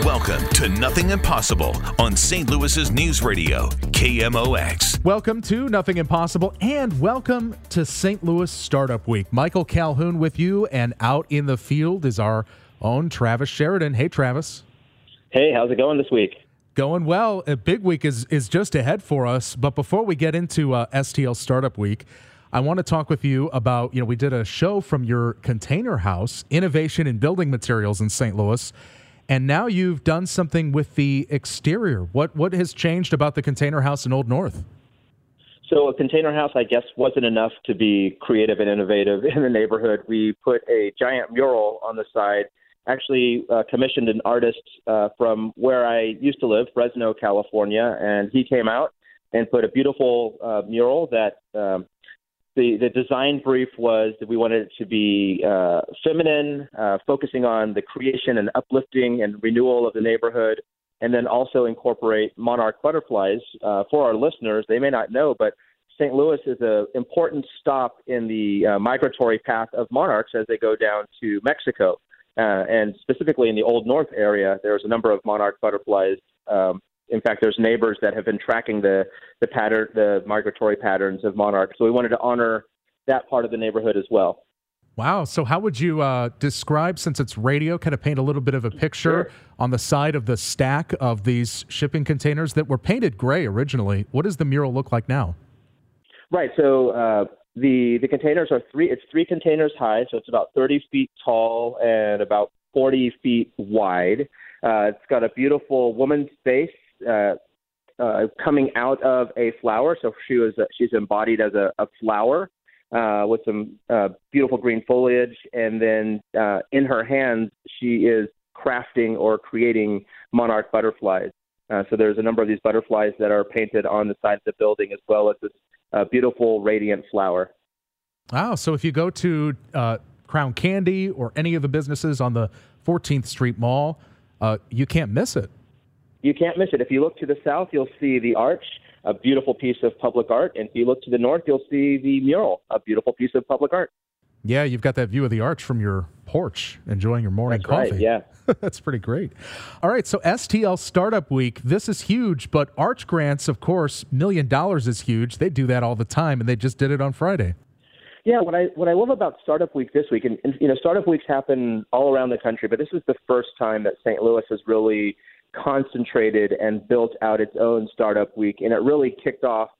Welcome to Nothing Impossible on St. Louis's News Radio, KMOX. Welcome to Nothing Impossible and welcome to St. Louis Startup Week. Michael Calhoun with you, and out in the field is our own Travis Sheridan. Hey, Travis. Hey, how's it going this week? Going well. A big week is, is just ahead for us. But before we get into uh, STL Startup Week, I want to talk with you about, you know, we did a show from your container house, Innovation in Building Materials in St. Louis. And now you've done something with the exterior. What what has changed about the container house in Old North? So a container house, I guess, wasn't enough to be creative and innovative in the neighborhood. We put a giant mural on the side. Actually, uh, commissioned an artist uh, from where I used to live, Fresno, California, and he came out and put a beautiful uh, mural that um, the the design brief was that we wanted it to be uh, feminine, uh, focusing on the creation and uplifting and renewal of the neighborhood, and then also incorporate monarch butterflies. Uh, for our listeners, they may not know, but St. Louis is an important stop in the uh, migratory path of monarchs as they go down to Mexico. Uh, and specifically in the Old North area, there's a number of monarch butterflies um, in fact, there's neighbors that have been tracking the the pattern, the migratory patterns of monarchs. So we wanted to honor that part of the neighborhood as well. Wow. So, how would you uh, describe, since it's radio, kind of paint a little bit of a picture Sure. on the side of the stack of these shipping containers that were painted gray originally? What does the mural look like now? Right. So uh, the the containers are three. It's three containers high, so it's about 30 feet tall and about 40 feet wide. Uh, it's got a beautiful woman's face uh, uh, coming out of a flower. So she was she's embodied as a, a flower uh, with some uh, beautiful green foliage, and then uh, in her hands she is crafting or creating monarch butterflies. Uh, so there's a number of these butterflies that are painted on the side of the building, as well as this uh, beautiful radiant flower. Wow. So, if you go to uh, Crown Candy or any of the businesses on the 14th Street Mall, uh, you can't miss it. You can't miss it. If you look to the south, you'll see the arch, a beautiful piece of public art, and if you look to the north, you'll see the mural, a beautiful piece of public art. Yeah, you've got that view of the arch from your porch, enjoying your morning That's right, coffee. yeah. That's pretty great. All right, so STL Startup Week, this is huge, but Arch Grants, of course, million dollars is huge. They do that all the time, and they just did it on Friday. Yeah, what I what I love about Startup Week this week, and, and you know, Startup Weeks happen all around the country, but this is the first time that St. Louis has really concentrated and built out its own Startup Week, and it really kicked off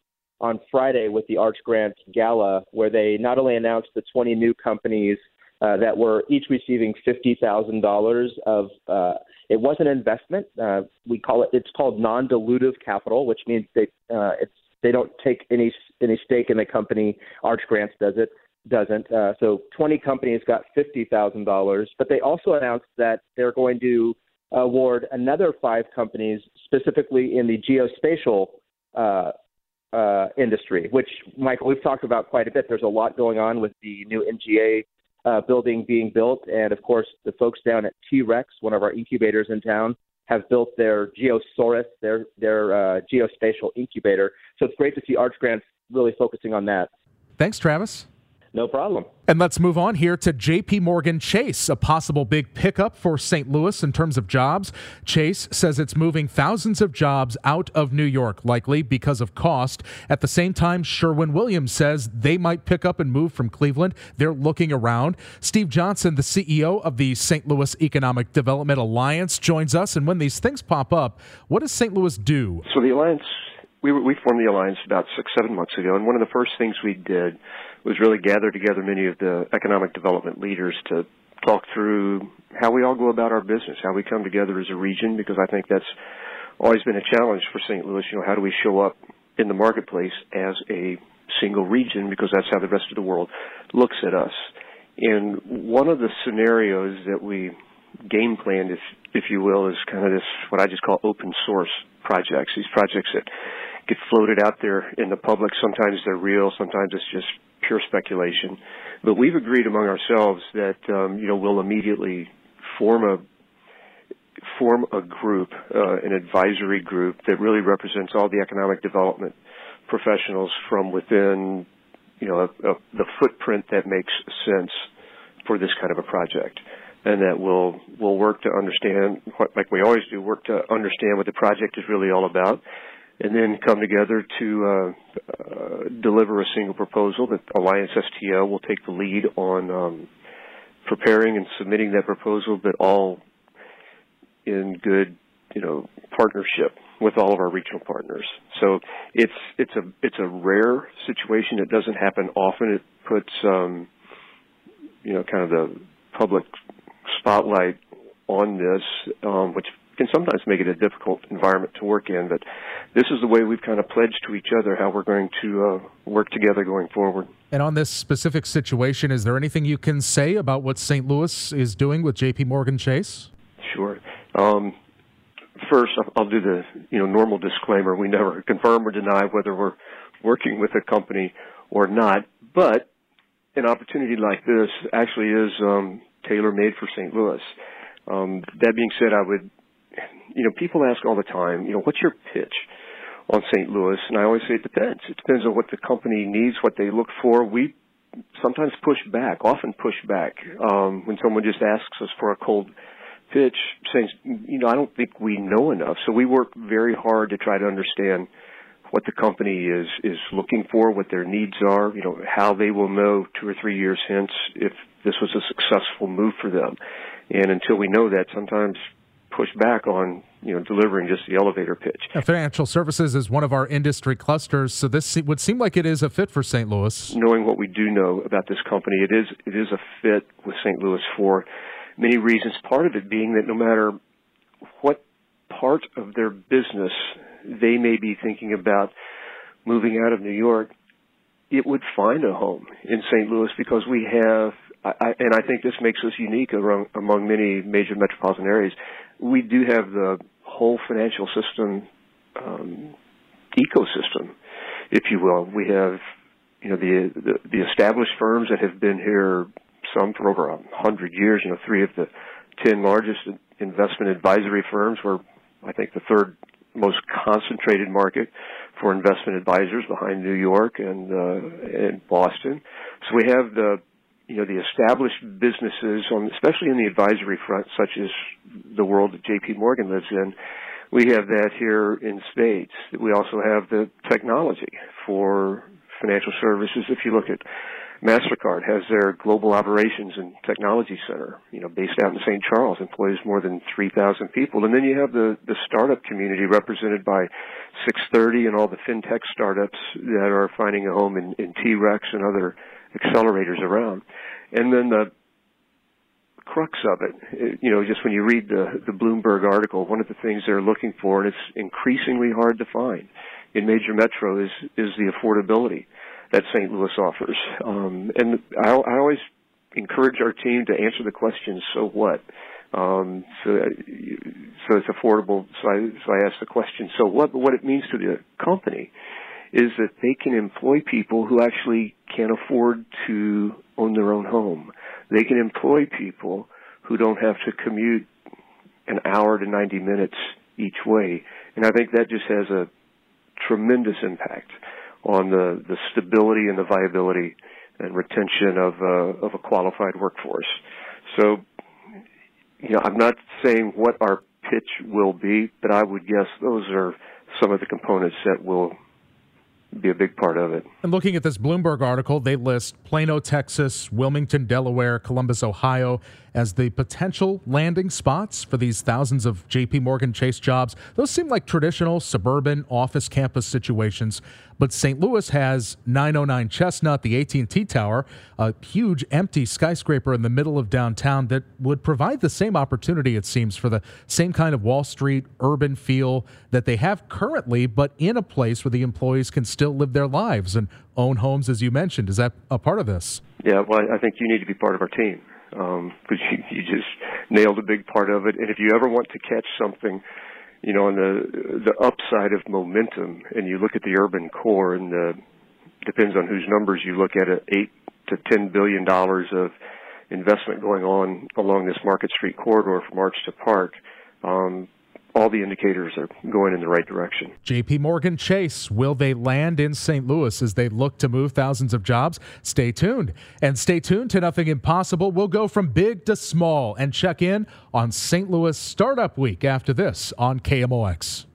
on Friday with the Arch Grant Gala, where they not only announced the 20 new companies uh, that were each receiving fifty thousand dollars of. Uh, it was an investment. Uh, we call it. It's called non-dilutive capital, which means they uh, it's they don't take any any stake in the company. Arch Grants does it doesn't. Uh, so 20 companies got fifty thousand dollars, but they also announced that they're going to award another five companies specifically in the geospatial uh, uh, industry, which Michael we've talked about quite a bit. There's a lot going on with the new NGA uh, building being built, and of course the folks down at T-Rex, one of our incubators in town, have built their Geosaurus, their their uh, geospatial incubator. So it's great to see Arch Grants really focusing on that. Thanks, Travis. No problem. And let's move on here to JP Morgan Chase, a possible big pickup for St. Louis in terms of jobs. Chase says it's moving thousands of jobs out of New York, likely because of cost. At the same time, Sherwin Williams says they might pick up and move from Cleveland. They're looking around. Steve Johnson, the CEO of the St. Louis Economic Development Alliance, joins us. And when these things pop up, what does St. Louis do? So the Alliance we, we formed the alliance about six, seven months ago, and one of the first things we did was really gather together many of the economic development leaders to talk through how we all go about our business, how we come together as a region, because I think that's always been a challenge for St. Louis. You know, how do we show up in the marketplace as a single region, because that's how the rest of the world looks at us. And one of the scenarios that we game planned, if if you will, is kind of this what I just call open source projects. These projects that get floated out there in the public. Sometimes they're real, sometimes it's just pure speculation. But we've agreed among ourselves that um, you know we'll immediately form a form a group, uh, an advisory group that really represents all the economic development professionals from within you know a, a, the footprint that makes sense for this kind of a project and that we'll we'll work to understand what like we always do work to understand what the project is really all about and then come together to uh, uh, deliver a single proposal that Alliance STL will take the lead on um, preparing and submitting that proposal, but all in good, you know, partnership with all of our regional partners. So it's it's a it's a rare situation. It doesn't happen often. It puts um, you know kind of the public spotlight on this, um, which can sometimes make it a difficult environment to work in. But this is the way we've kind of pledged to each other how we're going to uh, work together going forward. And on this specific situation, is there anything you can say about what St. Louis is doing with J.P. Morgan Chase? Sure. Um, first, I'll do the you know normal disclaimer: we never confirm or deny whether we're working with a company or not. But an opportunity like this actually is um, tailor made for St. Louis. Um, that being said, I would you know, people ask all the time, you know, what's your pitch on St. Louis? And I always say it depends. It depends on what the company needs, what they look for. We sometimes push back, often push back, um, when someone just asks us for a cold pitch, saying, you know, I don't think we know enough. So we work very hard to try to understand what the company is is looking for, what their needs are, you know, how they will know two or three years hence if this was a successful move for them. And until we know that, sometimes push back on you know delivering just the elevator pitch. Now, financial services is one of our industry clusters, so this would seem like it is a fit for St. Louis. Knowing what we do know about this company, it is it is a fit with St. Louis for many reasons. Part of it being that no matter what part of their business they may be thinking about moving out of New York, it would find a home in St. Louis because we have I, and I think this makes us unique among, among many major metropolitan areas we do have the whole financial system um, ecosystem, if you will. We have you know the, the the established firms that have been here some for over a hundred years. You know, three of the ten largest investment advisory firms. We're I think the third most concentrated market for investment advisors behind New York and uh, and Boston. So we have the you know, the established businesses, on, especially in the advisory front, such as the world that J.P. Morgan lives in, we have that here in spades. We also have the technology for financial services. If you look at MasterCard has their global operations and technology center, you know, based out in St. Charles, employs more than 3,000 people. And then you have the, the startup community represented by 630 and all the fintech startups that are finding a home in, in T-Rex and other accelerators around. And then the crux of it, you know, just when you read the, the Bloomberg article, one of the things they're looking for, and it's increasingly hard to find in major metro, is, is the affordability that St. Louis offers. Um, and I, I always encourage our team to answer the question, so what? Um, so, so it's affordable. So I, so I ask the question, so what? What it means to the company is that they can employ people who actually can't afford to own their own home. They can employ people who don't have to commute an hour to 90 minutes each way. And I think that just has a tremendous impact on the, the stability and the viability and retention of uh, of a qualified workforce. So, you know, I'm not saying what our pitch will be, but I would guess those are some of the components that will be a big part of it. And looking at this Bloomberg article, they list Plano, Texas, Wilmington, Delaware, Columbus, Ohio as the potential landing spots for these thousands of JP Morgan Chase jobs. Those seem like traditional suburban office campus situations, but St. Louis has 909 Chestnut, the AT&T Tower, a huge empty skyscraper in the middle of downtown that would provide the same opportunity it seems for the same kind of Wall Street urban feel that they have currently, but in a place where the employees can still live their lives and own homes as you mentioned. Is that a part of this? Yeah, well, I think you need to be part of our team because um, you, you just nailed a big part of it. And if you ever want to catch something, you know, on the the upside of momentum, and you look at the urban core, and the depends on whose numbers you look at, it eight to ten billion dollars of investment going on along this Market Street corridor from Arch to Park. Um, all the indicators are going in the right direction. JP Morgan Chase, will they land in St. Louis as they look to move thousands of jobs? Stay tuned. And stay tuned to Nothing Impossible. We'll go from big to small and check in on St. Louis Startup Week after this on KMOX.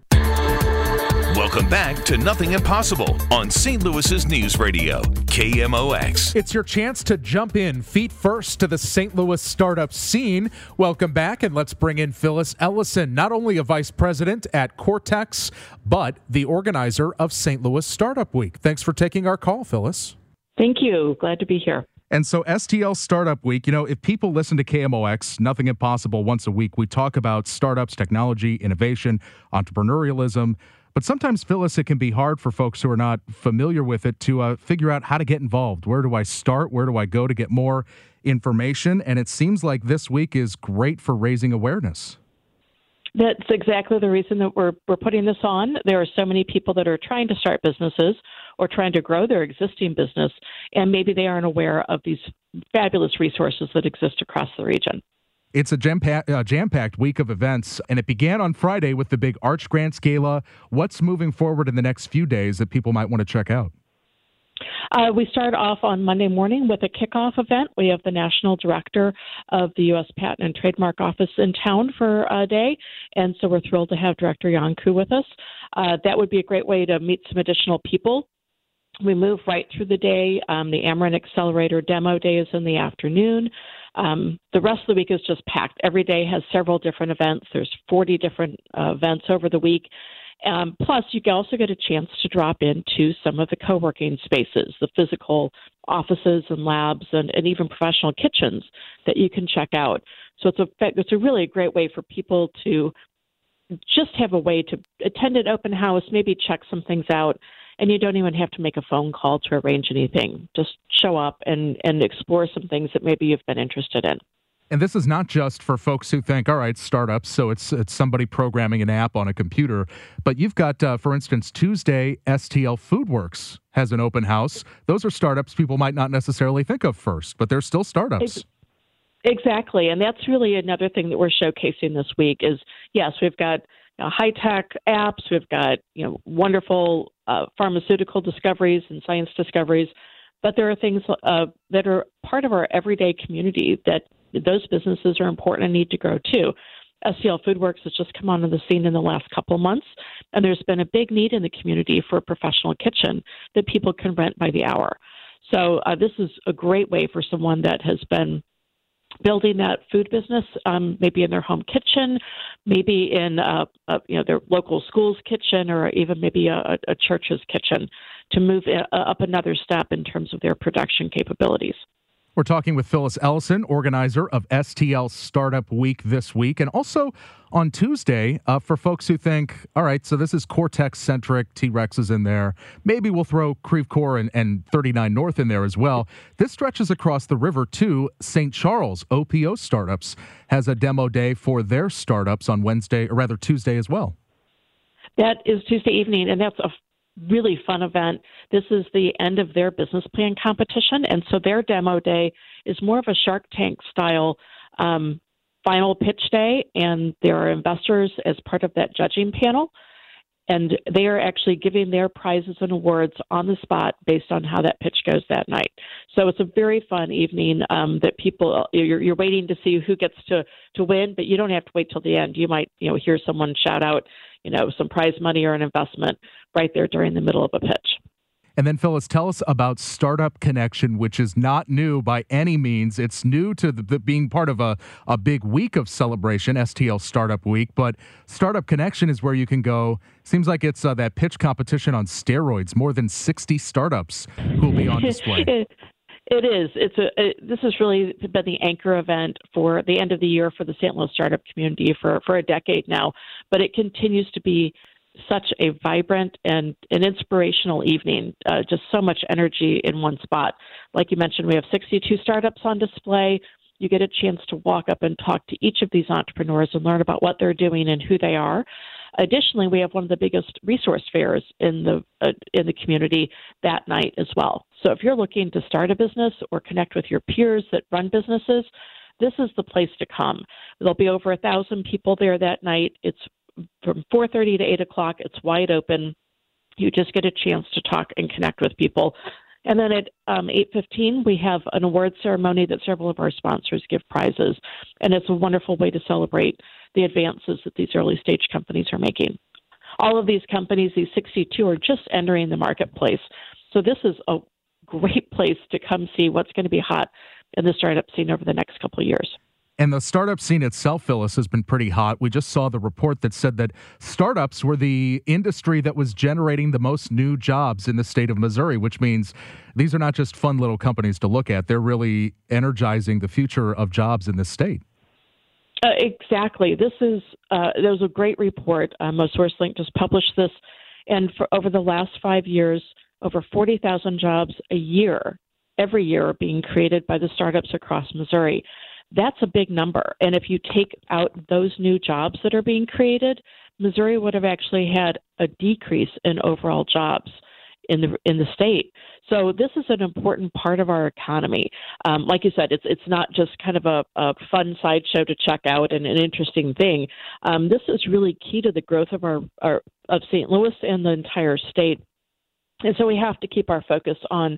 Welcome back to Nothing Impossible on St. Louis's News Radio, KMOX. It's your chance to jump in feet first to the St. Louis startup scene. Welcome back, and let's bring in Phyllis Ellison, not only a vice president at Cortex, but the organizer of St. Louis Startup Week. Thanks for taking our call, Phyllis. Thank you. Glad to be here. And so, STL Startup Week, you know, if people listen to KMOX, Nothing Impossible once a week, we talk about startups, technology, innovation, entrepreneurialism. But sometimes, Phyllis, it can be hard for folks who are not familiar with it to uh, figure out how to get involved. Where do I start? Where do I go to get more information? And it seems like this week is great for raising awareness. That's exactly the reason that we're we're putting this on. There are so many people that are trying to start businesses or trying to grow their existing business, and maybe they aren't aware of these fabulous resources that exist across the region. It's a jam packed week of events, and it began on Friday with the big Arch Grants Gala. What's moving forward in the next few days that people might want to check out? Uh, we start off on Monday morning with a kickoff event. We have the national director of the U.S. Patent and Trademark Office in town for a day, and so we're thrilled to have Director Iancu with us. Uh, that would be a great way to meet some additional people. We move right through the day. Um, the Ameren Accelerator demo day is in the afternoon. Um, the rest of the week is just packed. Every day has several different events. There's 40 different uh, events over the week. Um, plus, you can also get a chance to drop into some of the co working spaces, the physical offices and labs, and, and even professional kitchens that you can check out. So it's a it's a really great way for people to just have a way to attend an open house, maybe check some things out, and you don't even have to make a phone call to arrange anything. Just show up and and explore some things that maybe you've been interested in. And this is not just for folks who think, all right, startups, so it's it's somebody programming an app on a computer. But you've got, uh, for instance, Tuesday, STL Foodworks has an open house. Those are startups people might not necessarily think of first, but they're still startups. Exactly, and that's really another thing that we're showcasing this week. Is yes, we've got know, high tech apps, we've got you know wonderful uh, pharmaceutical discoveries and science discoveries, but there are things uh, that are part of our everyday community that those businesses are important and need to grow too. STL Foodworks has just come onto the scene in the last couple of months, and there's been a big need in the community for a professional kitchen that people can rent by the hour. So uh, this is a great way for someone that has been building that food business, um, maybe in their home kitchen, maybe in uh, uh, you know their local school's kitchen, or even maybe a, a church's kitchen, to move uh, up another step in terms of their production capabilities. We're talking with Phyllis Ellison, organizer of STL Startup Week this week, and also on Tuesday uh, for folks who think, all right, so this is Cortex centric, T Rex is in there. Maybe we'll throw Creve Coeur and, and 39 North in there as well. This stretches across the river to St. Charles. OPO Startups has a demo day for their startups on Wednesday, or rather Tuesday as well. That is Tuesday evening, and that's a really fun event. This is the end of their business plan competition, and so their demo day is more of a Shark Tank style um, final pitch day, and there are investors as part of that judging panel. and they are actually giving their prizes and awards on the spot based on how that pitch goes that night. So it's a very fun evening um, that people you're, you're waiting to see who gets to to win, but you don't have to wait till the end. You might you know hear someone shout out you know some prize money or an investment right there during the middle of a pitch. And then, Phyllis, tell us about Startup Connection, which is not new by any means. It's new to the, the, being part of a, a big week of celebration, STL Startup Week. But Startup Connection is where you can go. Seems like it's uh, that pitch competition on steroids. More than 60 startups who will be on display. It is. It's a. It, this has really been the anchor event for the end of the year for the St. Louis startup community for for a decade now. But it continues to be such a vibrant and an inspirational evening. Uh, just so much energy in one spot. Like you mentioned, we have 62 startups on display. You get a chance to walk up and talk to each of these entrepreneurs and learn about what they're doing and who they are. Additionally, we have one of the biggest resource fairs in the uh, in the community that night as well. So if you're looking to start a business or connect with your peers that run businesses, this is the place to come. There'll be over a thousand people there that night. It's from 4:30 to 8 o'clock. It's wide open. You just get a chance to talk and connect with people. And then at um, 8:15, we have an award ceremony that several of our sponsors give prizes, and it's a wonderful way to celebrate the advances that these early stage companies are making. All of these companies, these 62, are just entering the marketplace. So this is a great place to come see what's going to be hot in the startup scene over the next couple of years. And the startup scene itself, Phyllis, has been pretty hot. We just saw the report that said that startups were the industry that was generating the most new jobs in the state of Missouri, which means these are not just fun little companies to look at. They're really energizing the future of jobs in this state. Uh, exactly. This is uh, there was a great report. Um, SourceLink just published this, and for over the last five years, over forty thousand jobs a year, every year, are being created by the startups across Missouri. That's a big number. And if you take out those new jobs that are being created, Missouri would have actually had a decrease in overall jobs in the in the state. So this is an important part of our economy. Um, like you said, it's it's not just kind of a, a fun sideshow to check out and an interesting thing. Um, this is really key to the growth of our, our of St. Louis and the entire state. And so we have to keep our focus on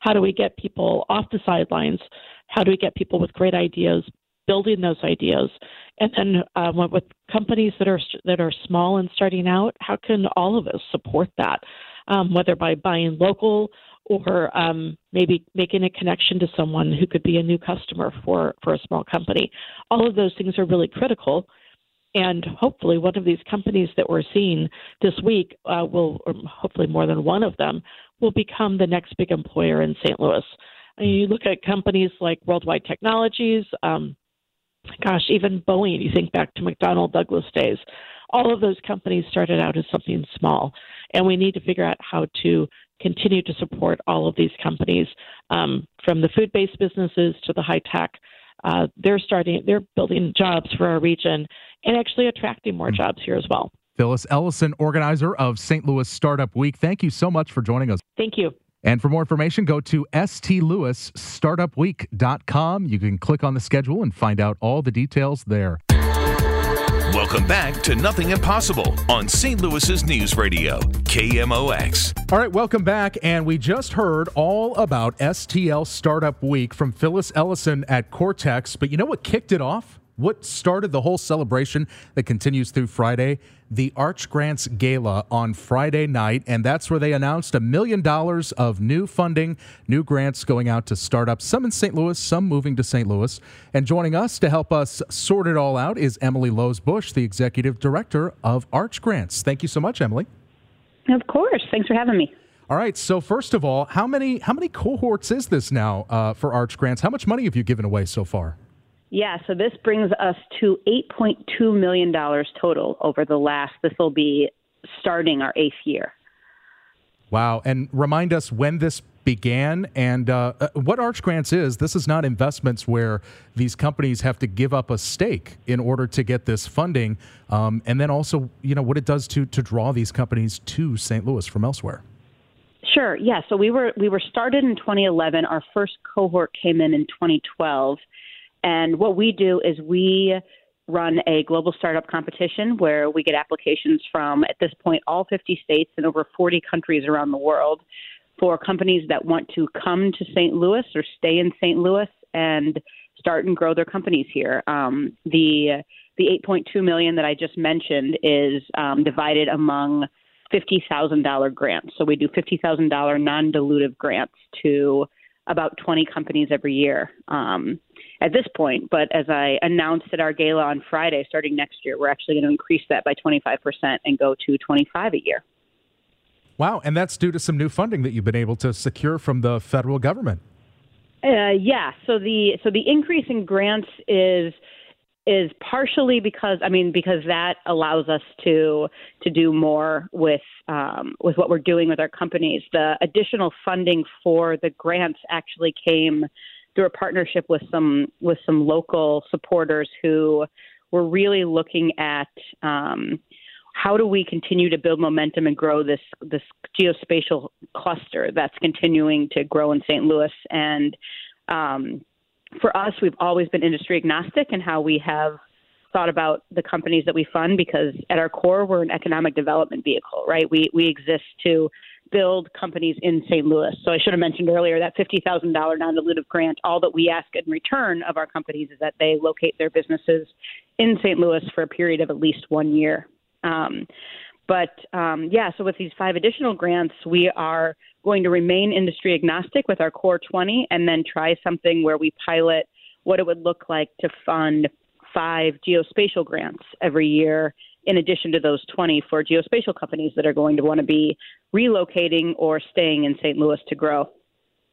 how do we get people off the sidelines how do we get people with great ideas building those ideas and then um, with companies that are that are small and starting out how can all of us support that um, whether by buying local or um, maybe making a connection to someone who could be a new customer for for a small company. All of those things are really critical. And hopefully one of these companies that we're seeing this week uh, will or hopefully more than one of them will become the next big employer in st louis. You look at companies like Worldwide Technologies, um, gosh, even Boeing, you think back to McDonnell Douglas days. All of those companies started out as something small, and we need to figure out how to continue to support all of these companies, um, from the food-based businesses to the high tech. Uh, they're starting, they're building jobs for our region and actually attracting more jobs here as well. Phyllis Ellison, organizer of St. Louis Startup Week. Thank you so much for joining us. Thank you. And for more information, go to stlouisstartupweek.com. You can click on the schedule and find out all the details there. Welcome back to Nothing Impossible on St. Louis's News Radio, KMOX. All right, welcome back. And we just heard all about STL Startup Week from Phyllis Ellison at Cortex. But you know what kicked it off? What started the whole celebration that continues through Friday? The Arch Grants Gala on Friday night, and that's where they announced a million dollars of new funding, new grants going out to startups, some in St. Louis, some moving to St. Louis. And joining us to help us sort it all out is Emily Lohse-Busch, the executive director of Arch Grants. Thank you so much, Emily. Of course. Thanks for having me. All right. So first of all, how many how many cohorts is this now uh, for Arch Grants? How much money have you given away so far? Yeah, so this brings us to $8.2 million total over the last, this will be starting our eighth year. Wow. And remind us when this began and uh, uh, what Arch Grants is. This is not investments where these companies have to give up a stake in order to get this funding. Um, and then also, you know, what it does to, to draw these companies to St. Louis from elsewhere. Sure. Yeah. So we were we were started in 2011. Our first cohort came in in 2012, and what we do is we run a global startup competition where we get applications from, at this point, all 50 states and over 40 countries around the world for companies that want to come to St. Louis or stay in St. Louis and start and grow their companies here. Um, the the 8.2 million that I just mentioned is um, divided among $50,000 grants. So we do $50,000 non-dilutive grants to about 20 companies every year um, at this point. But as I announced at our gala on Friday, starting next year, we're actually going to increase that by 25% and go to 25 a year. Wow, and that's due to some new funding that you've been able to secure from the federal government. Uh, yeah. So the so the increase in grants is is partially because I mean because that allows us to to do more with um, with what we're doing with our companies. The additional funding for the grants actually came through a partnership with some with some local supporters who were really looking at um, how do we continue to build momentum and grow this this geospatial cluster that's continuing to grow in St. Louis and um, for us, we've always been industry agnostic in how we have thought about the companies that we fund because at our core, we're an economic development vehicle, right? We, we exist to build companies in St. Louis. So I should have mentioned earlier that $50,000 non-dilutive grant, all that we ask in return of our companies is that they locate their businesses in St. Louis for a period of at least one year. Um, but um, yeah, so with these five additional grants, we are going to remain industry agnostic with our core 20 and then try something where we pilot what it would look like to fund five geospatial grants every year in addition to those 20 for geospatial companies that are going to want to be relocating or staying in St. Louis to grow.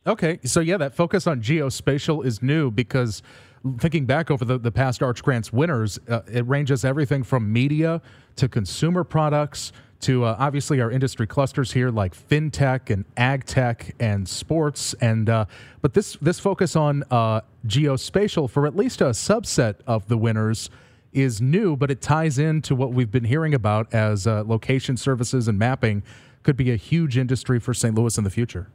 Okay, so yeah, that focus on geospatial is new because thinking back over the, the past Arch Grants winners, uh, it ranges everything from media to consumer products to uh, obviously our industry clusters here like fintech and ag tech and sports and uh, but this this focus on uh, geospatial for at least a subset of the winners is new but it ties into what we've been hearing about as uh, location services and mapping could be a huge industry for St. Louis in the future.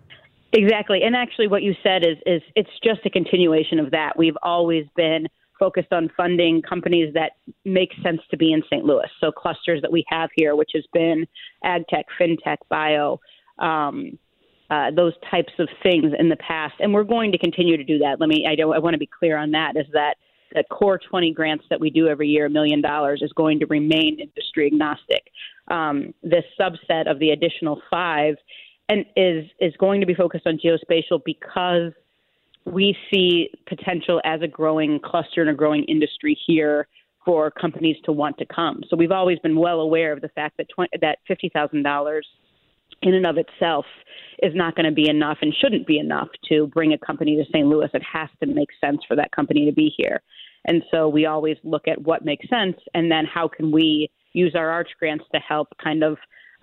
Exactly. And actually what you said is is it's just a continuation of that. We've always been focused on funding companies that make sense to be in St. Louis. So clusters that we have here, which has been ag tech, fintech, bio, um, uh, those types of things in the past, and we're going to continue to do that. Let me, I, don't, I want to be clear on that. Is that the core 20 grants that we do every year, a million dollars, is going to remain industry agnostic. Um, this subset of the additional five and is is going to be focused on geospatial because we see potential as a growing cluster and a growing industry here for companies to want to come. So we've always been well aware of the fact that 20, that fifty thousand dollars in and of itself is not going to be enough and shouldn't be enough to bring a company to St. Louis. It has to make sense for that company to be here. And so we always look at what makes sense and then how can we use our arch grants to help kind of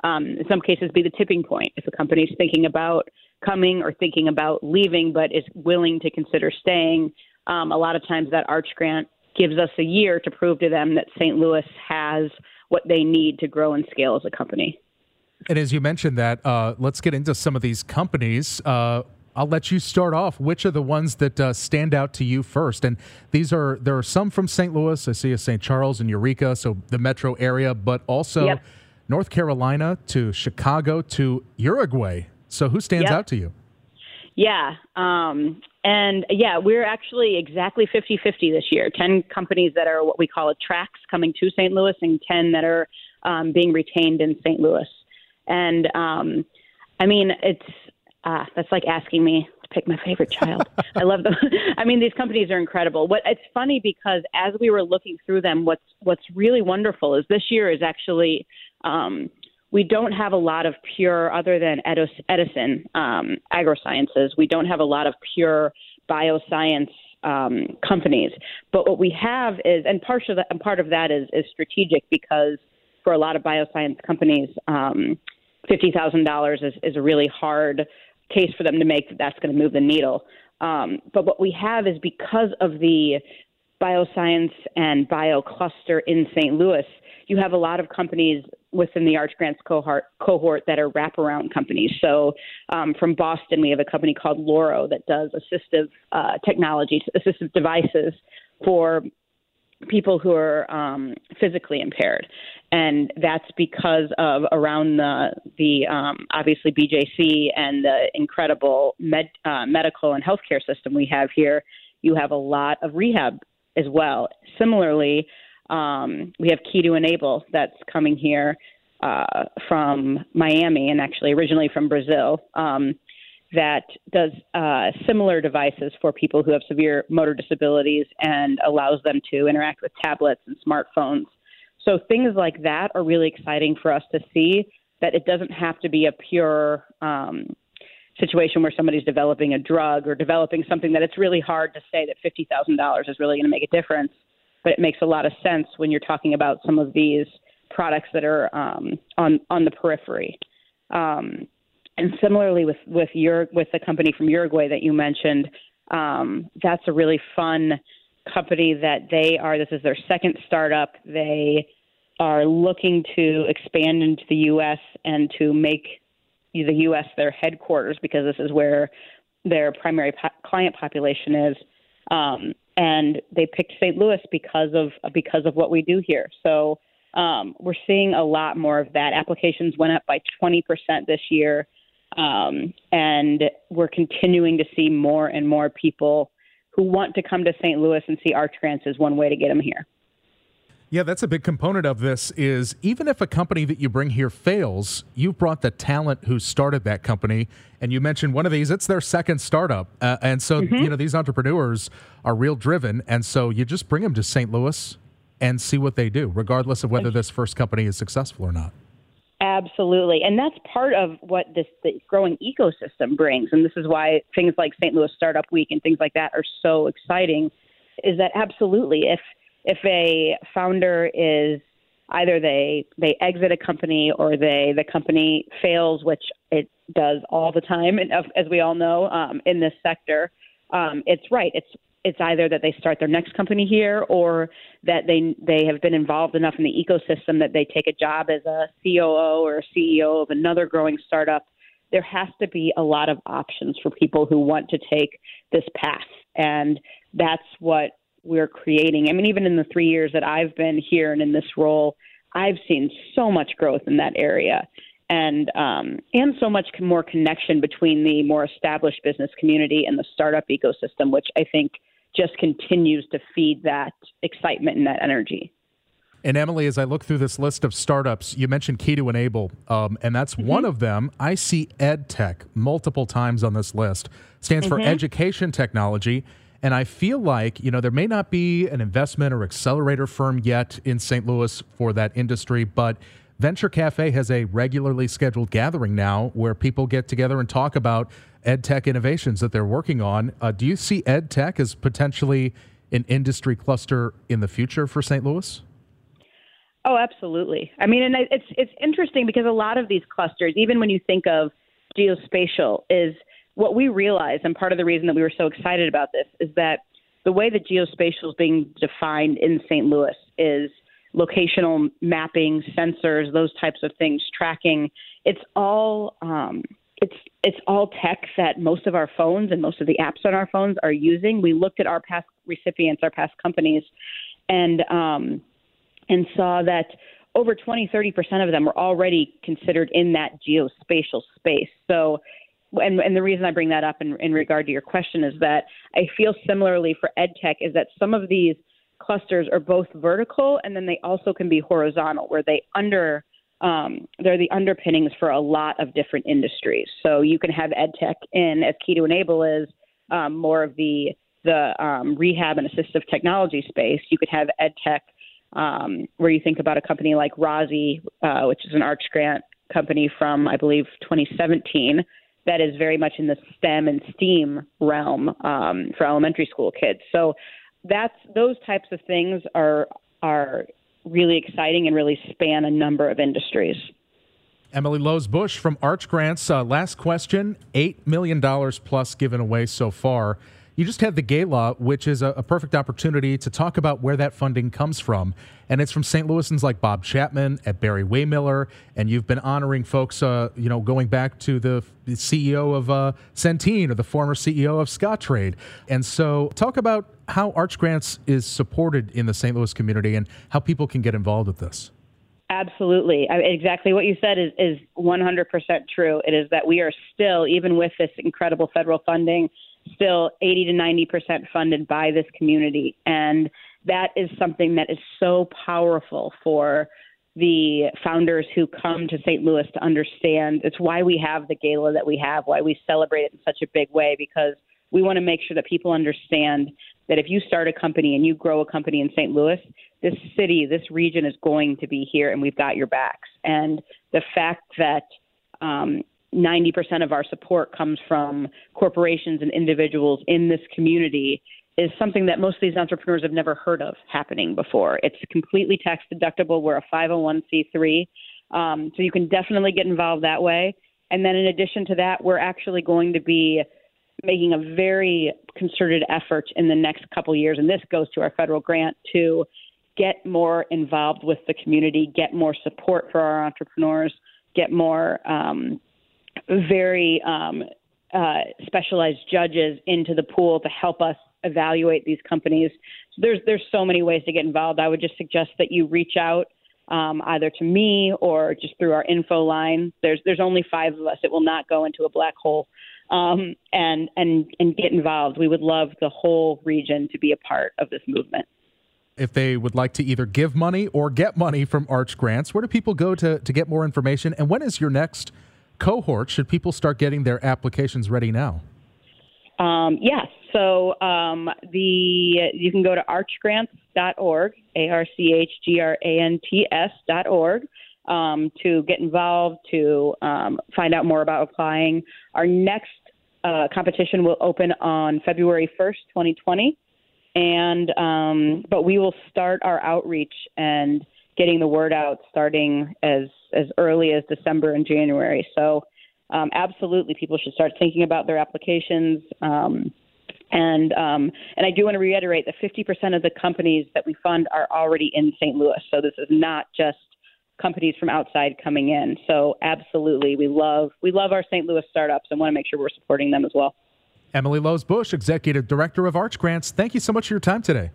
um, in some cases be the tipping point if a company is thinking about coming or thinking about leaving but is willing to consider staying. Um, a lot of times that Arch grant gives us a year to prove to them that St. Louis has what they need to grow and scale as a company. And as you mentioned that, uh, let's get into some of these companies. Uh, I'll let you start off. Which are the ones that uh, stand out to you first? And these are there are some from St. Louis. I see a St. Charles and Eureka, so the metro area, but also yep. North Carolina to Chicago to Uruguay. So who stands yep. out to you? Yeah. Um, and yeah, we're actually exactly 50 50 this year 10 companies that are what we call attracts coming to St. Louis, and 10 that are um, being retained in St. Louis. And um, I mean, it's uh, that's like asking me to pick my favorite child. I love them. I mean, these companies are incredible. What it's funny because as we were looking through them, what's what's really wonderful is this year is actually um, we don't have a lot of pure, other than Edison um, Agrosciences, we don't have a lot of pure bioscience um, companies. But what we have is, and part of that, and part of that is, is strategic because for a lot of bioscience companies, um, fifty thousand dollars is is a really hard case for them to make that that's going to move the needle. Um, but what we have is because of the bioscience and bio cluster in St. Louis, you have a lot of companies within the Arch Grants cohort, cohort that are wraparound companies. So um, from Boston, we have a company called Loro that does assistive uh, technologies, assistive devices for people who are um, physically impaired, and that's because of around the the um, obviously BJC and the incredible med, uh, medical and healthcare system we have here. You have a lot of rehab as well. Similarly, um, we have Key to Enable that's coming here uh, from Miami and actually originally from Brazil. Um, that does uh, similar devices for people who have severe motor disabilities and allows them to interact with tablets and smartphones. So things like that are really exciting for us to see that it doesn't have to be a pure um, situation where somebody's developing a drug or developing something that it's really hard to say that $50,000 is really going to make a difference. But it makes a lot of sense when you're talking about some of these products that are um, on on the periphery. Um, and similarly with with your with the company from Uruguay that you mentioned, um, that's a really fun company that they are. This is their second startup. They are looking to expand into the U.S. and to make the U.S. their headquarters because this is where their primary po- client population is. Um, and they picked St. Louis because of because of what we do here. So um, we're seeing a lot more of that. Applications went up by 20% this year. Um, and we're continuing to see more and more people who want to come to St. Louis and see ArchGrants is one way to get them here. Yeah, that's a big component of this is even if a company that you bring here fails, you've brought the talent who started that company. And you mentioned one of these, it's their second startup. Uh, and so, mm-hmm. you know, these entrepreneurs are real driven. And so you just bring them to St. Louis and see what they do, regardless of whether this first company is successful or not. Absolutely. And that's part of what this growing ecosystem brings. And this is why things like St. Louis Startup Week and things like that are so exciting is that absolutely if if a founder is either they they exit a company or they the company fails, which it does all the time, and as we all know um, in this sector, um, it's right. It's it's either that they start their next company here or that they they have been involved enough in the ecosystem that they take a job as a COO or a CEO of another growing startup. There has to be a lot of options for people who want to take this path, and that's what we're creating. I mean, even in the three years that I've been here and in this role, I've seen so much growth in that area and um, and so much more connection between the more established business community and the startup ecosystem, which I think just continues to feed that excitement and that energy. And Emily, as I look through this list of startups, you mentioned Key to Enable, um, and that's mm-hmm. one of them. I see EdTech multiple times on this list. Stands mm-hmm. for Education Technology. And I feel like, you know, there may not be an investment or accelerator firm yet in St. Louis for that industry, but Venture Cafe has a regularly scheduled gathering now where people get together and talk about ed tech innovations that they're working on. Uh, do you see ed tech as potentially an industry cluster in the future for St. Louis? Oh, absolutely. I mean, and it's it's interesting because a lot of these clusters, even when you think of geospatial, is what we realize, and part of the reason that we were so excited about this is that the way that geospatial is being defined in St. Louis is locational mapping, sensors, those types of things, tracking. It's all um, it's it's all tech that most of our phones and most of the apps on our phones are using. We looked at our past recipients, our past companies, and um, and saw that over 20, 30 percent of them were already considered in that geospatial space. So. And, and the reason I bring that up in, in regard to your question is that I feel similarly for EdTech is that some of these clusters are both vertical and then they also can be horizontal, where they under um, they're the underpinnings for a lot of different industries. So you can have ed tech in, as Key to Enable is um, more of the the um, rehab and assistive technology space. You could have ed tech um, where you think about a company like Razi, uh, which is an Arch Grant company from I believe 2017 that is very much in the STEM and STEAM realm um, for elementary school kids. So that's those types of things are are really exciting and really span a number of industries. Emily Lohse-Busch from Arch Grants. Uh, last question: Eight million dollars plus given away so far. You just had the gala, which is a, a, perfect opportunity to talk about where that funding comes from. And it's from St. Louisans like Bob Chapman at Barry-Wehmiller. And you've been honoring folks, uh, you know, going back to the, CEO of uh, Centene or the former CEO of Scottrade. And so talk about how Arch Grants is supported in the St. Louis community and how people can get involved with this. Absolutely. I, exactly what you said is, is 100% true. It is that we are still, even with this incredible federal funding, still 80 to 90% funded by this community. And that is something that is so powerful for the founders who come to St. Louis to understand. It's why we have the gala that we have, why we celebrate it in such a big way, because we want to make sure that people understand that if you start a company and you grow a company in St. Louis, this city, this region is going to be here, and we've got your backs. And the fact that um, 90% of our support comes from corporations and individuals in this community is something that most of these entrepreneurs have never heard of happening before. It's completely tax deductible. We're a 501c3, um, so you can definitely get involved that way. And then in addition to that, we're actually going to be making a very concerted effort in the next couple years, and this goes to our federal grant to get more involved with the community, get more support for our entrepreneurs, get more um, very um, uh, specialized judges into the pool to help us evaluate these companies. So there's there's so many ways to get involved. I would just suggest that you reach out um, either to me or just through our info line. There's there's only five of us. It will not go into a black hole. Um, and and and get involved. We would love the whole region to be a part of this movement if they would like to either give money or get money from Arch Grants, where do people go to, to get more information? And when is your next cohort? Should people start getting their applications ready now? Um, yes. So um, the you can go to archgrants.org, A R C H G R A N T S.org, um, to get involved, to um, find out more about applying. Our next uh, competition will open on February 1st, 2020 and um, but we will start our outreach and getting the word out starting as as early as December and January. So um, absolutely, people should start thinking about their applications. Um, and um, and I do want to reiterate that 50% of the companies that we fund are already in St. Louis. So this is not just companies from outside coming in. So absolutely, we love we love our St. Louis startups and want to make sure we're supporting them as well. Emily Lohse-Busch, Executive Director of Arch Grants, thank you so much for your time today.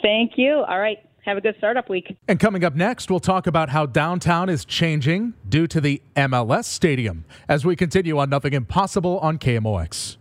Thank you. All right. Have a good startup week. And coming up next, we'll talk about how downtown is changing due to the MLS Stadium as we continue on Nothing Impossible on KMOX.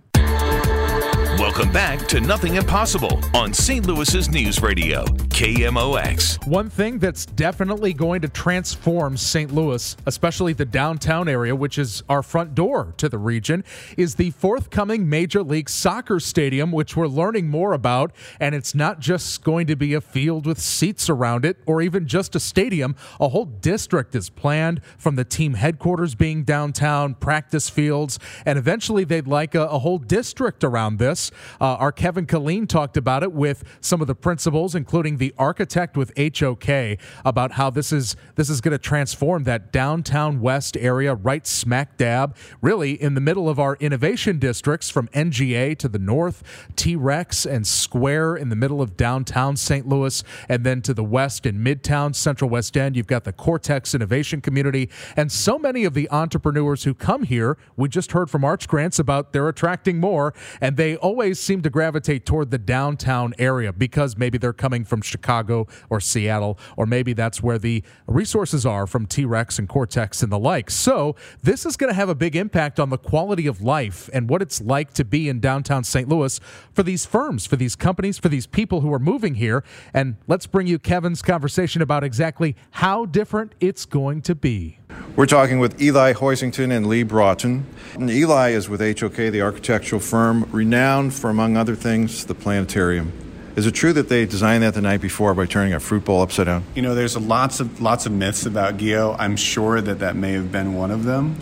Welcome back to Nothing Impossible on St. Louis's News Radio, KMOX. One thing that's definitely going to transform St. Louis, especially the downtown area, which is our front door to the region, is the forthcoming Major League Soccer Stadium, which we're learning more about. And it's not just going to be a field with seats around it or even just a stadium. A whole district is planned from the team headquarters being downtown, practice fields, and eventually they'd like a, a whole district around this. Uh, our Kevin Killeen talked about it with some of the principals, including the architect with HOK, about how this is this is going to transform that downtown west area, right smack dab, really in the middle of our innovation districts from NGA to the north, T Rex and Square in the middle of downtown St. Louis, and then to the west in Midtown, Central West End, you've got the Cortex Innovation Community, and so many of the entrepreneurs who come here. We just heard from Arch Grants about they're attracting more, and they always seem to gravitate toward the downtown area because maybe they're coming from Chicago or Seattle, or maybe that's where the resources are from T Rex and Cortex and the like. So, this is going to have a big impact on the quality of life and what it's like to be in downtown St. Louis for these firms, for these companies, for these people who are moving here. And let's bring you Kevin's conversation about exactly how different it's going to be. We're talking with Eli Hoisington and Lee Broughton. And Eli is with HOK, the architectural firm renowned for, among other things, the planetarium. Is it true that they designed that the night before by turning a fruit bowl upside down? You know, there's lots of lots of myths about Gyo. I'm sure that that may have been one of them.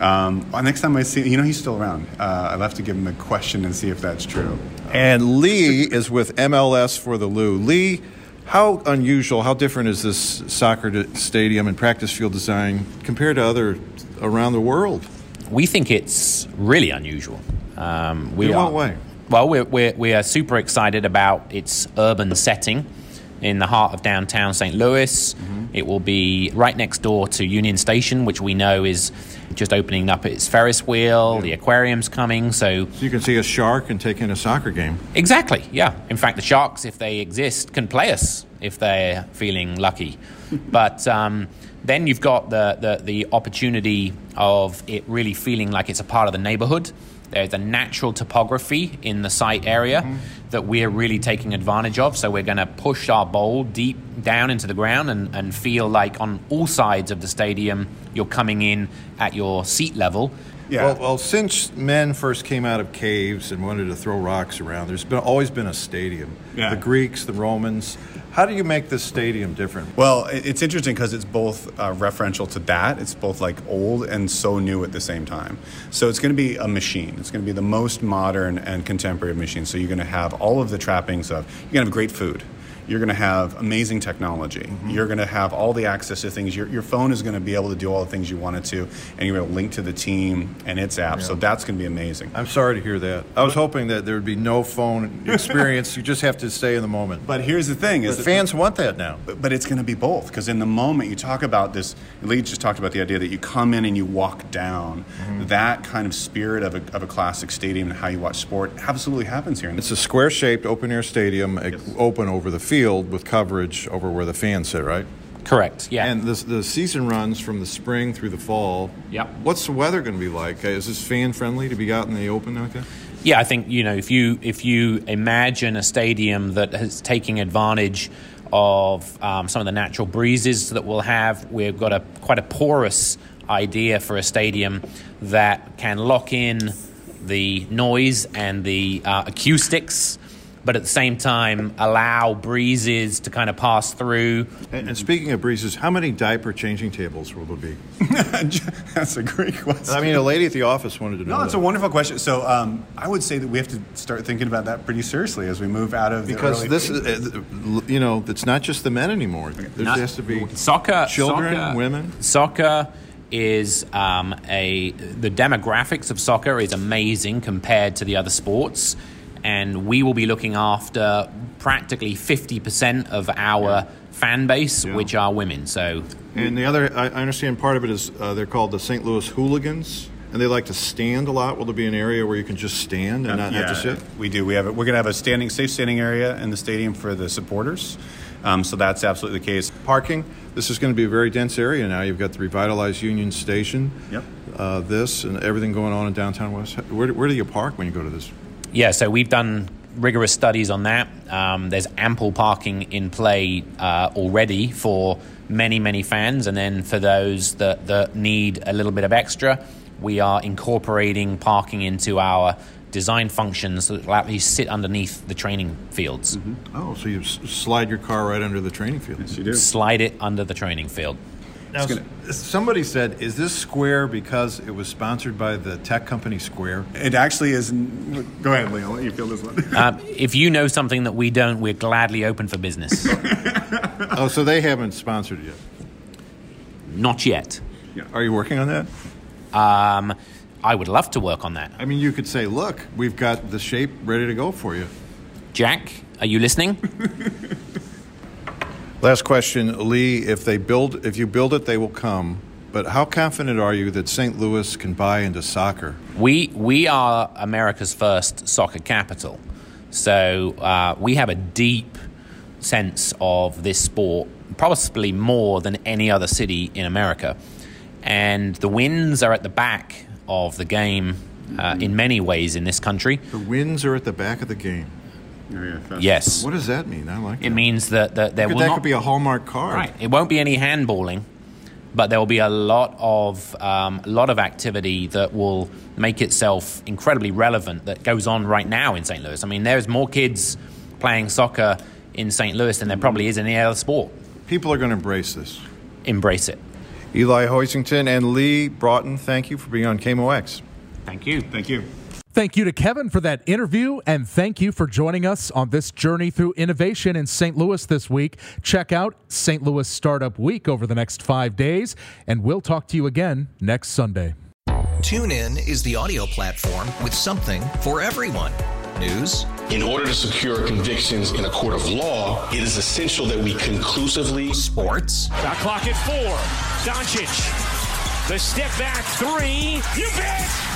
Um, next time I see, you know, he's still around. Uh, I'll have to give him a question and see if that's true. And Lee is with MLS for the Lou. Lee, how unusual, how different is this soccer stadium and practice field design compared to other around the world? We think it's really unusual. Um, we In what are, way? Well, we're, we're, we are super excited about its urban setting in the heart of downtown St. Louis. Mm-hmm. It will be right next door to Union Station, which we know is just opening up its Ferris wheel. Yeah. The aquarium's coming, so so you can see a shark and take in a soccer game. Exactly. Yeah. In fact, the sharks, if they exist, can play us if they're feeling lucky. but um, then you've got the, the the opportunity of it really feeling like it's a part of the neighborhood. There's a natural topography in the site area mm-hmm. That we're really taking advantage of. So we're going to push our bowl deep down into the ground and, and feel like on all sides of the stadium, you're coming in at your seat level. Yeah. Well, well, since men first came out of caves and wanted to throw rocks around, there's been always been a stadium. Yeah. The Greeks, the Romans, how do you make this stadium different? Well, it's interesting because it's both uh, referential to that. It's both like old and so new at the same time. So it's going to be a machine. It's going to be the most modern and contemporary machine. So you're going to have all of the trappings of you're going to have great food you're going to have amazing technology. Mm-hmm. You're going to have all the access to things. Your, your phone is going to be able to do all the things you want it to, and you're going to link to the team and its app. Yeah. So that's going to be amazing. I'm sorry to hear that. I was hoping that there would be no phone experience. you just have to stay in the moment. But here's the thing: is fans want that now. But, but it's going to be both because in the moment you talk about this. Lee just talked about the idea that you come in and you walk down. Mm-hmm. That kind of spirit of a, of a classic stadium and how you watch sport absolutely happens here. It's a square-shaped open air stadium, yes. open over the field field with coverage over where the fans sit, right? Correct. Yeah. And the the season runs from the spring through the fall. Yep. What's the weather going to be like? Is this fan friendly to be out in the open like that? Yeah, I think you know if you if you imagine a stadium that is taking advantage of um, some of the natural breezes that we'll have, we've got a quite a porous idea for a stadium that can lock in the noise and the uh, acoustics but at the same time allow breezes to kind of pass through. And, and speaking of breezes, how many diaper changing tables will there be? that's a great question. I mean, a lady at the office wanted to know. No, that's that. a wonderful question. So um, I would say that we have to start thinking about that pretty seriously as we move out of because this, is, uh, you know, it's not just the men anymore. There has to be soccer, children, soccer, women, soccer is um, a the demographics of soccer is amazing compared to the other sports and we will be looking after practically 50% of our yeah. fan base, yeah. which are women. So, and the other, I understand part of it is uh, they're called the St. Louis Hooligans. And they like to stand a lot. Will there be an area where you can just stand and not yeah, have to sit? We do. We have. A, we're going to have a standing, safe standing area in the stadium for the supporters. Um, so that's absolutely the case. Parking. This is going to be a very dense area now. You've got the revitalized Union Station. Yep. Uh, this and everything going on in downtown West. Where, where do you park when you go to this? Yeah, so we've done rigorous studies on that. Um, there's ample parking in play uh, already for many, many fans, and then for those that, that need a little bit of extra, we are incorporating parking into our design functions that will actually sit underneath the training fields. Mm-hmm. Oh, so you slide your car right under the training field? Yes, you do. Slide it under the training field. Now, gonna, somebody said, "Is this Square because it was sponsored by the tech company Square?" It actually is. Go ahead, Lee. I'll let you feel this one. um, if you know something that we don't, we're gladly open for business. oh, so they haven't sponsored yet? Not yet. Yeah. Are you working on that? Um, I would love to work on that. I mean, you could say, "Look, we've got the shape ready to go for you." Jack, are you listening? Last question, Lee. If they build, if you build it, they will come. But how confident are you that St. Louis can buy into soccer? We we are America's first soccer capital, so uh, we have a deep sense of this sport, possibly more than any other city in America. And the winds are at the back of the game uh, in many ways in this country. The winds are at the back of the game. Yeah, yes. What does that mean? I like it. That. means that, that there could, will that not, could be a Hallmark card. Right. It won't be any handballing, but there will be a lot of um, a lot of activity that will make itself incredibly relevant that goes on right now in St. Louis. I mean, there's more kids playing soccer in St. Louis than there probably is in any other sport. People are going to embrace this. Embrace it. Eli Hoisington and Lee Broughton, thank you for being on KMOX. Thank you. Thank you. Thank you to Kevin for that interview, and thank you for joining us on this journey through innovation in St. Louis this week. Check out St. Louis Startup Week over the next five days, and we'll talk to you again next Sunday. TuneIn is the audio platform with something for everyone. News. In order to secure convictions in a court of law, it is essential that we conclusively. Sports. Got clock at four. Doncic. The step back three. You bet.